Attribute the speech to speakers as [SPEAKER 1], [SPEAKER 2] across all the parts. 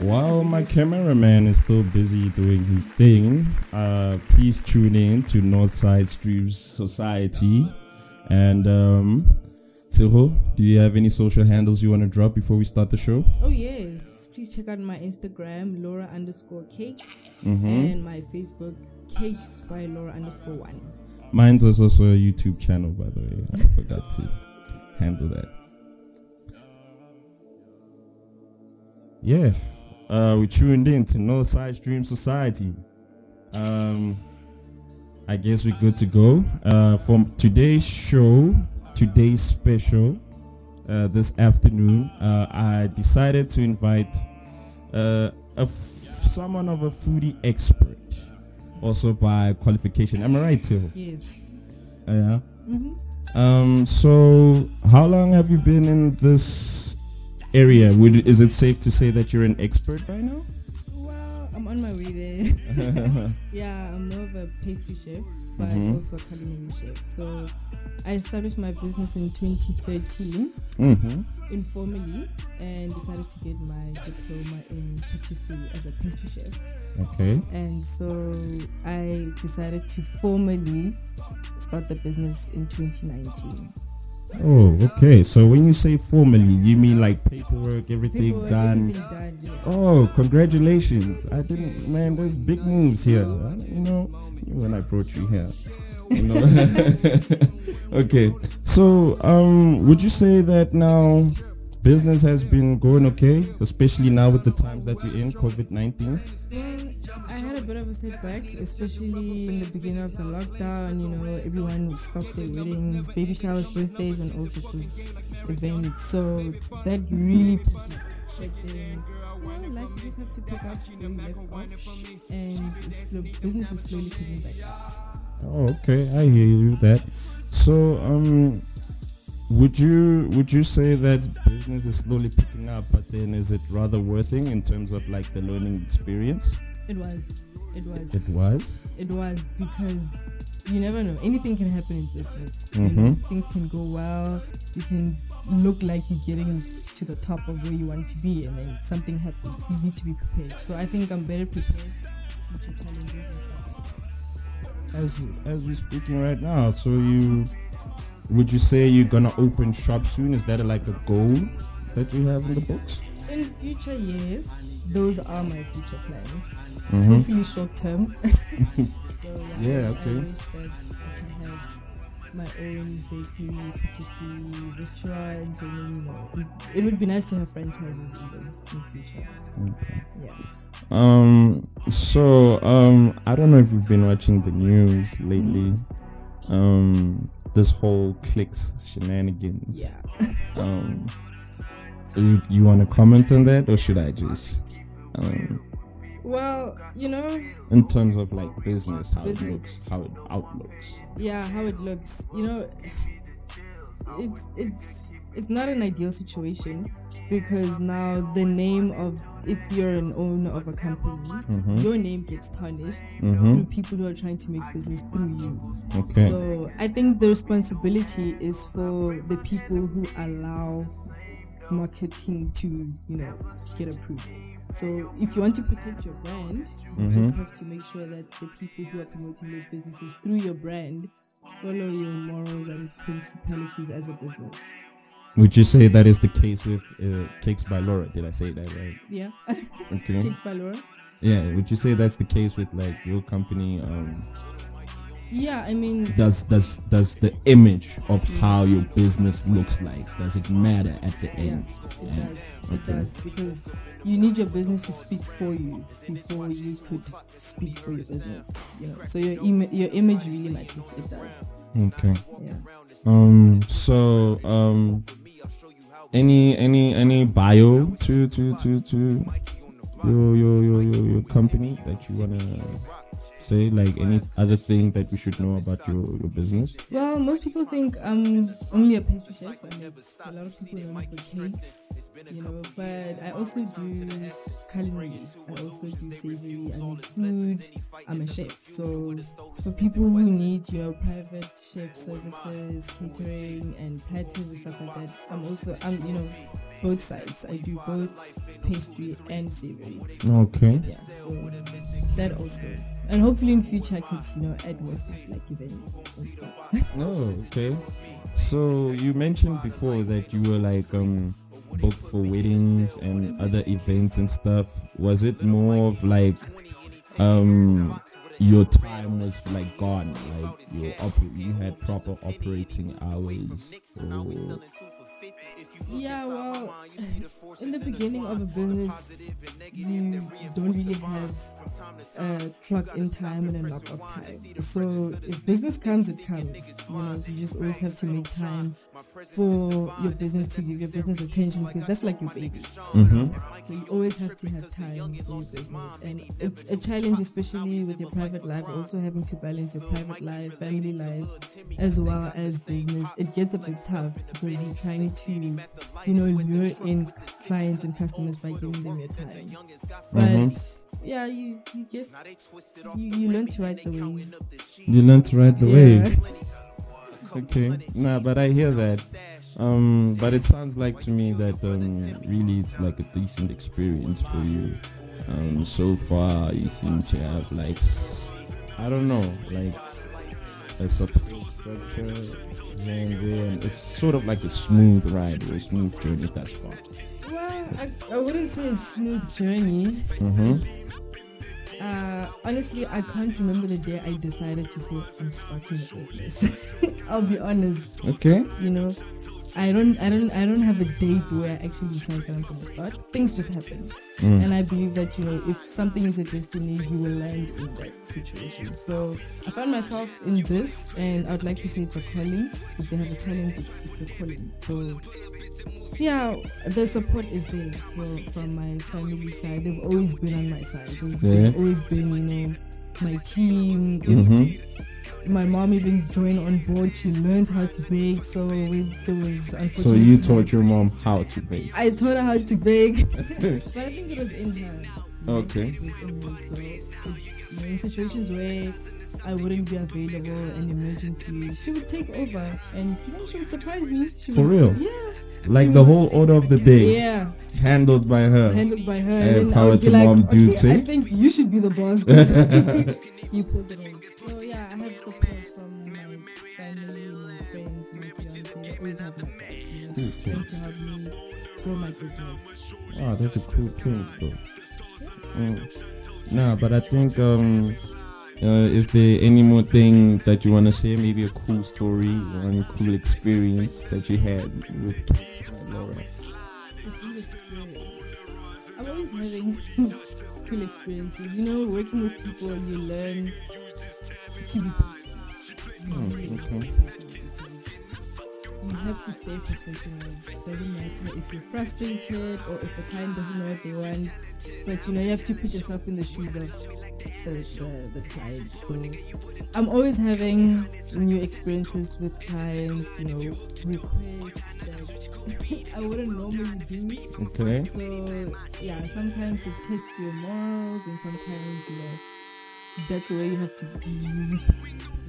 [SPEAKER 1] While my cameraman is still busy doing his thing, uh, please tune in to Northside Streams Society. And um, Silho, do you have any social handles you want to drop before we start the show?
[SPEAKER 2] Oh yes, please check out my Instagram, Laura underscore cakes,
[SPEAKER 1] Mm-hmm.
[SPEAKER 2] and my Facebook, cakes by Laura underscore one.
[SPEAKER 1] Mine's was also a YouTube channel, by the way. I forgot to handle that. Yeah, uh, we tuned in to Northside Stream Society. Um, I guess we're good to go. Uh, for today's show, today's special, uh, this afternoon, uh, I decided to invite uh, a f- someone of a foodie expert, also by qualification. Am I right, too?
[SPEAKER 2] Yes.
[SPEAKER 1] Yeah.
[SPEAKER 2] Mm-hmm.
[SPEAKER 1] Um. So, how long have you been in this area? Would is it safe to say that you're an expert by now?
[SPEAKER 2] Well, I'm on my way there. yeah, I'm more of a pastry chef, but
[SPEAKER 1] Mhm.
[SPEAKER 2] also a culinary chef. So I established my business in 2013
[SPEAKER 1] mm-hmm.
[SPEAKER 2] informally and decided to get my diploma in patisserie as a pastry chef.
[SPEAKER 1] Okay.
[SPEAKER 2] And so I decided to formally start the business in 2019.
[SPEAKER 1] Oh, okay. So when you say formally, you mean like paperwork, everything
[SPEAKER 2] People,
[SPEAKER 1] done?
[SPEAKER 2] everything done, yeah.
[SPEAKER 1] Oh, congratulations! I didn't, man. There's big moves here. I- You know, when I brought you here. You know. okay. So, um, would you say that now business has been going okay, especially now with the times that we're in, COVID nineteen?
[SPEAKER 2] I had a bit of a setback, especially in the beginning of the lockdown. You know, everyone stopped their weddings, baby showers, birthdays, and all sorts of events. So that really put me you just have to pick up and the business is slowly picking back.
[SPEAKER 1] Oh, okay. I hear you that. So, um, would you would you say that business is slowly picking up, but then is it rather worthing in terms of like the learning experience?
[SPEAKER 2] It was, it was,
[SPEAKER 1] It was.
[SPEAKER 2] it was because you never know. Anything can happen in business.
[SPEAKER 1] Mhm.
[SPEAKER 2] things can go well. You can look like you're getting to the top of where you want to be, and then something happens. You need to be prepared. So I think I'm better prepared for future challenges and stuff.
[SPEAKER 1] As as we're speaking right now, so you would you say you're gonna open shop soon? Is that like a goal that you have in the books?
[SPEAKER 2] In future years, those are my future plans.
[SPEAKER 1] Mm-hmm.
[SPEAKER 2] Hopefully short term. so
[SPEAKER 1] Yeah,
[SPEAKER 2] I,
[SPEAKER 1] okay.
[SPEAKER 2] I wish that I can have my own bakery, patisserie, restaurant, and then, you know, it, it would be nice to have franchises even in future.
[SPEAKER 1] Okay.
[SPEAKER 2] Yeah.
[SPEAKER 1] Um. So um, I don't know if you've been watching the news lately. Um, this whole clicks shenanigans.
[SPEAKER 2] Yeah.
[SPEAKER 1] Um, you, you want to comment on that, or should I just? Um,
[SPEAKER 2] Well, you know,
[SPEAKER 1] in terms of like business, how it looks, how it outlooks.
[SPEAKER 2] yeah, how it looks. You know, it's it's it's not an ideal situation because now the name of if you're an owner of a company,
[SPEAKER 1] Mhm.
[SPEAKER 2] your name gets tarnished
[SPEAKER 1] Mhm.
[SPEAKER 2] through people who are trying to make business through you.
[SPEAKER 1] Okay.
[SPEAKER 2] So I think the responsibility is for the people who allow marketing to, you know, get approved. So if you want to protect your brand, you
[SPEAKER 1] Mhm.
[SPEAKER 2] just have to make sure that the people who are promoting those businesses through your brand follow your morals and principalities as a business.
[SPEAKER 1] Would you say that is the case with uh, Cakes by Laura? Did I say that right?
[SPEAKER 2] Yeah.
[SPEAKER 1] Okay.
[SPEAKER 2] by Laura.
[SPEAKER 1] Yeah. Would you say that's the case with like your company? Um,
[SPEAKER 2] Yeah, I mean,
[SPEAKER 1] does does does the image of how your business looks like does it matter at the end?
[SPEAKER 2] It
[SPEAKER 1] Yeah.
[SPEAKER 2] does. It
[SPEAKER 1] Okay.
[SPEAKER 2] does because you need your business to speak for you before you could speak for your business. You know, so your ima- your image really matters. It does.
[SPEAKER 1] Okay.
[SPEAKER 2] Yeah.
[SPEAKER 1] Um. So um. Any any any bio to to to to your your your your, your company that you wanna say like any other thing that we should know about your your business?
[SPEAKER 2] Well, most people think I'm only a pastry chef. A lot of people know me for cakes, you know, but I also do culinary. I also do savory. Make food. I'm a chef. So for people who need, you know, private chef services, catering, and platters and stuff like that, I'm also, I'm, you know, both sides. I do both pastry and savory.
[SPEAKER 1] Okay.
[SPEAKER 2] Yeah, so that also. And hopefully in future I could, you know, add more stuff like events and stuff.
[SPEAKER 1] Oh, okay. So you mentioned before that you were like um booked for weddings and other events and stuff. Was it more of like um your time was like gone, like you oper- you had proper operating hours, or
[SPEAKER 2] Yeah, well, in the beginning of a business, you don't really have a clock in time and a knock off time. So if business comes, it comes. You know, you just always have to make time for your business to give your business attention because that's like your baby.
[SPEAKER 1] mm-hmm.
[SPEAKER 2] So you always have to have time for your business, and it's a challenge, especially with your private life. Also having to balance your private life, family life, as well as business. It gets a bit tough because you're trying to, you know, lure in clients and customers by giving them your time. But
[SPEAKER 1] Mhm.
[SPEAKER 2] Yeah, you you get you, you learn to ride the wave.
[SPEAKER 1] you learn to ride the
[SPEAKER 2] Yeah.
[SPEAKER 1] wave. Okay, nah, but I hear that. Um, but it sounds like to me that um, really it's like a decent experience for you. Um, so far you seem to have like I don't know, like a support structure here and there, it's sort of like a smooth ride or a smooth journey thus far.
[SPEAKER 2] Well, I, I wouldn't say a smooth journey.
[SPEAKER 1] Mm-hmm.
[SPEAKER 2] Uh, honestly, I can't remember the day I decided to say I'm starting a business. I'll be honest.
[SPEAKER 1] Okay.
[SPEAKER 2] You know, I don't, I don't, I don't have a date where I actually decide that I'm going to start. Things just happen,
[SPEAKER 1] Mm.
[SPEAKER 2] and I believe that you know, if something is a destiny, you will land in that situation. So I found myself in this, and I'd like to say it's a calling. If they have a talent, it's, it's a calling. So yeah, the support is there for, from my family side. They've always been on my side. They've,
[SPEAKER 1] Yeah.
[SPEAKER 2] they've always been, you know, my team.
[SPEAKER 1] Mhm.
[SPEAKER 2] My mom even joined on board. She learned how to bake. So we, there was
[SPEAKER 1] So you taught your mom how to bake.
[SPEAKER 2] I taught her how to bake, but I think it was in her.
[SPEAKER 1] Okay.
[SPEAKER 2] It was in her. So, it, you know, in situations where I wouldn't be available, an emergency, she would take over, and you know, she would surprise me. She
[SPEAKER 1] For
[SPEAKER 2] would,
[SPEAKER 1] real?
[SPEAKER 2] Yeah.
[SPEAKER 1] Like the whole order of the day
[SPEAKER 2] Yeah.
[SPEAKER 1] handled by her.
[SPEAKER 2] handled by her. And
[SPEAKER 1] power to
[SPEAKER 2] like,
[SPEAKER 1] mom
[SPEAKER 2] okay,
[SPEAKER 1] dudes, eh?"
[SPEAKER 2] I think you should be the boss. you pulled it off. So yeah, I have support from my family, my friends, my fiance. Always have my back. You know,
[SPEAKER 1] Cool,
[SPEAKER 2] to help me grow my business.
[SPEAKER 1] Wow, that's a cool thing, though. Mm. Nah, but I think um, uh, is there any more thing that you want to share? Maybe a cool story, one cool experience that you had with Laura.
[SPEAKER 2] A cool experience. I'm always having cool experiences. You know, working with people, you learn to be.
[SPEAKER 1] Hmm, okay.
[SPEAKER 2] You have to stay professional. Doesn't matter if you're frustrated or if the client doesn't know what they want. But you know, you have to put yourself in the shoes of the, the, the client. So I'm always having new experiences with clients, you know, requests that I wouldn't normally do.
[SPEAKER 1] Okay.
[SPEAKER 2] So yeah, sometimes it tests your morals and sometimes, you know, that's where you have to be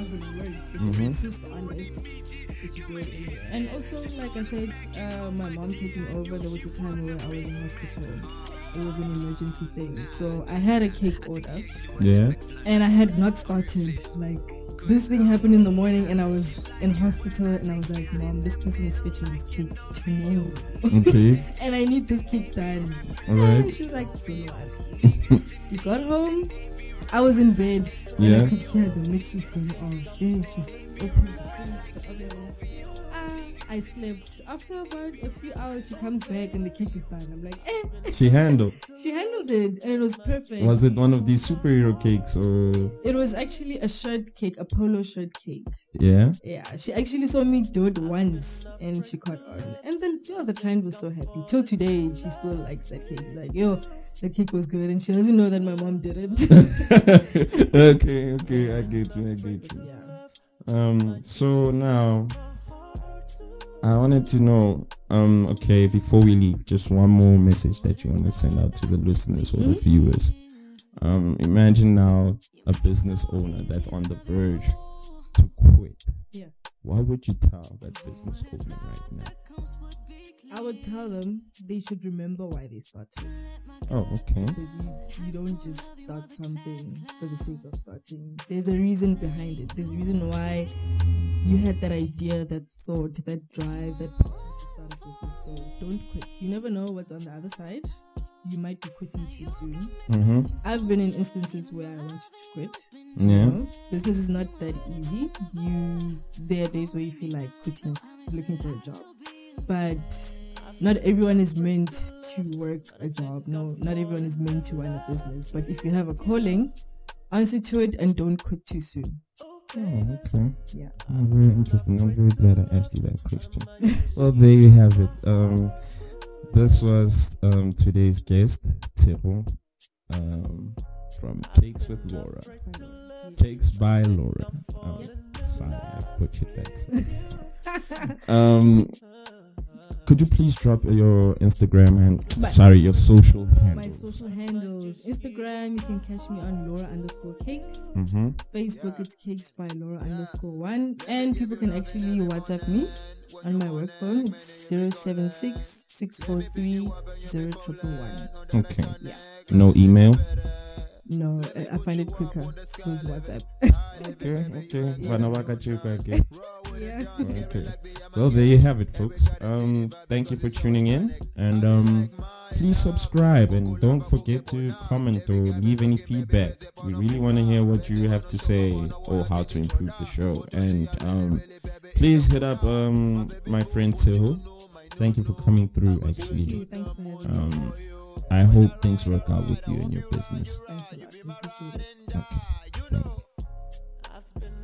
[SPEAKER 2] it's not gonna work. If you insist on it, it should do it anyway. And also, like I said, uh, my mom taking over, there was a time where I was in hospital. It was an emergency thing. So I had a cake order
[SPEAKER 1] Yeah.
[SPEAKER 2] and I had not started. Like, this thing happened in the morning and I was in hospital and I was like, Mom, this person is fetching this cake tomorrow.
[SPEAKER 1] Okay.
[SPEAKER 2] and I need this cake done.
[SPEAKER 1] Alright.
[SPEAKER 2] And she was like, "You know what?" we got home. I was in bed. And
[SPEAKER 1] Yeah.
[SPEAKER 2] I could hear the mixes going off. Then she's opened the fridge, the oven. Ah, I slept. After about a few hours, she comes back and the cake is done. I'm like, eh.
[SPEAKER 1] She handled.
[SPEAKER 2] She handled it and it was perfect.
[SPEAKER 1] Was it one of these superhero cakes or?
[SPEAKER 2] It was actually a shirt cake, a polo shirt cake.
[SPEAKER 1] Yeah.
[SPEAKER 2] Yeah, she actually saw me do it once and she caught on. And then, you know, the client was so happy. Till today, she still likes that cake. She's like, yo, the cake was good. And she doesn't know that my mom did it.
[SPEAKER 1] okay. Okay. I get you. I get you.
[SPEAKER 2] yeah.
[SPEAKER 1] Um, so now I wanted to know, um, okay, before we leave, just one more message that you want to send out to the listeners or the
[SPEAKER 2] Mhm.
[SPEAKER 1] viewers. Um, imagine now a business owner that's on the verge to quit.
[SPEAKER 2] Yeah.
[SPEAKER 1] what would you tell that business owner right now?
[SPEAKER 2] I would tell them they should remember why they started.
[SPEAKER 1] Oh, okay.
[SPEAKER 2] Because you, you don't just start something for the sake of starting. There's a reason behind it. There's a reason why you had that idea, that thought, that drive, that passion to start a business. So don't quit. You never know what's on the other side. You might be quitting too soon.
[SPEAKER 1] Mm-hmm.
[SPEAKER 2] I've been in instances where I wanted to quit.
[SPEAKER 1] Yeah.
[SPEAKER 2] You know, business is not that easy. You there are days where you feel like quitting, looking for a job, but not everyone is meant to work a job. No, not everyone is meant to run a business. But if you have a calling, answer to it and don't quit too soon.
[SPEAKER 1] Oh, okay.
[SPEAKER 2] Yeah.
[SPEAKER 1] Oh, very interesting. I'm very glad I asked you that question. well, there you have it. Um, this was um, today's guest, Tero, um, from Cakes with Laura. Cakes by Laura. Um, sorry, I butchered that. um, could you please drop your Instagram and
[SPEAKER 2] My-
[SPEAKER 1] sorry, your social handles?
[SPEAKER 2] My social handles Instagram, you can catch me on Laura underscore cakes.
[SPEAKER 1] Mm-hmm.
[SPEAKER 2] Facebook, it's cakes by Laura underscore one. And people can actually WhatsApp me on my work phone. It's 076 643
[SPEAKER 1] Okay.
[SPEAKER 2] Yeah.
[SPEAKER 1] No email.
[SPEAKER 2] No, I, I find it quicker with WhatsApp.
[SPEAKER 1] Okay. Okay. Vanawaka again.
[SPEAKER 2] Yeah.
[SPEAKER 1] Okay. Well, there you have it, folks. Um, thank you for tuning in, and um, please subscribe and don't forget to comment or leave any feedback. We really want to hear what you have to say or how to improve the show. And um, please hit up um my friend Till. Thank you for coming through. Actually,
[SPEAKER 2] you. Thanks for
[SPEAKER 1] um, I hope things work out with you and your business.
[SPEAKER 2] Thanks a lot. We appreciate it.
[SPEAKER 1] Okay.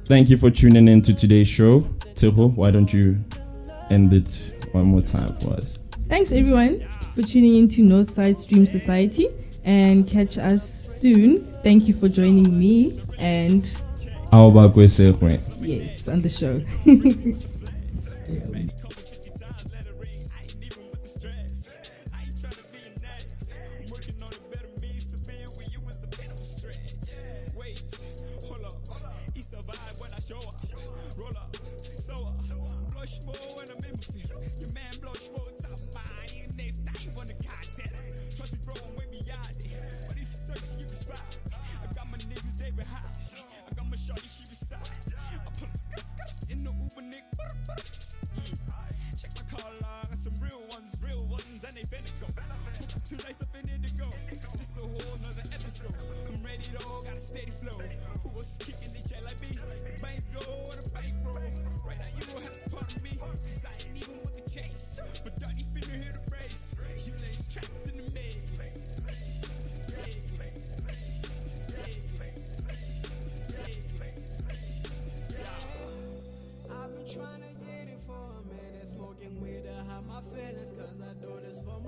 [SPEAKER 1] Thank you for tuning in to today's show. Tiho, why don't you end it one more time for us?
[SPEAKER 2] Thanks everyone for tuning in to Northside Stream Society and catch us soon. Thank you for joining me and
[SPEAKER 1] How about Kwesehwe?
[SPEAKER 2] yes, on the show.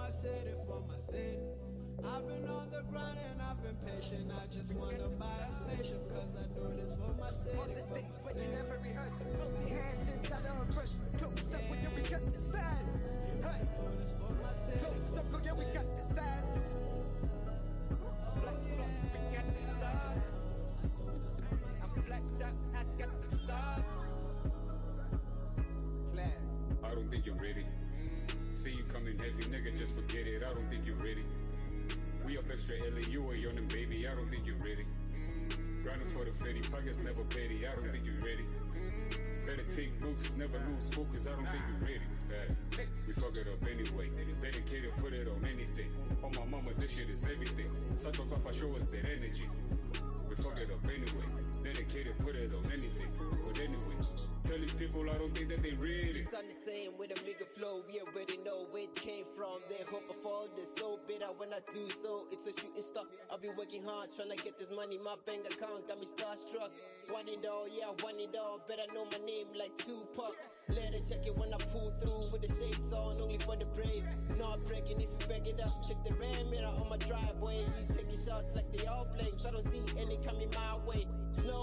[SPEAKER 3] my city, for my city. I've been on the grind and I've been patient, I just wanna buy a spaceship, cause I do this for my city, for my city.
[SPEAKER 4] never rehearse. Both your hands inside of a brush. Close up when you we got the size. Hey,
[SPEAKER 3] Do this for my city,
[SPEAKER 4] close
[SPEAKER 3] for
[SPEAKER 4] up,
[SPEAKER 3] my
[SPEAKER 4] yeah, we
[SPEAKER 3] city.
[SPEAKER 4] got the size. Oh, Black blood, we got the size. I'm blacked out, I got the size. Class.
[SPEAKER 5] I don't think you're ready. See you coming heavy, nigga, just forget it. I don't think you're ready. We up extra early, you a young baby. I don't think you're ready. Grinding for the fetty, pockets never petty. I don't think you're ready. Better take notes, never lose focus. I don't think you're ready. We fuck it up anyway. Dedicated, put it on anything. On my mama, this shit is everything. Suck off, I show us that energy. We fuck it up anyway. Dedicated, put it on anything. But anyway, tell these people I don't think that they ready.
[SPEAKER 6] Sound the same with a bigger flow. We already know where it came from. They hope I fall. They're so bitter when I do so. It's a shooting star. I've been working hard trying to get this money. My bank account got me starstruck. Want it all, yeah, want it all. Better know my name like Tupac. Let it check it when I pull through with the shades on, only for the brave. Not breaking if you back it up. Check the ram mirror on my driveway. You taking shots like they all blanks. I don't see any coming my way. Snow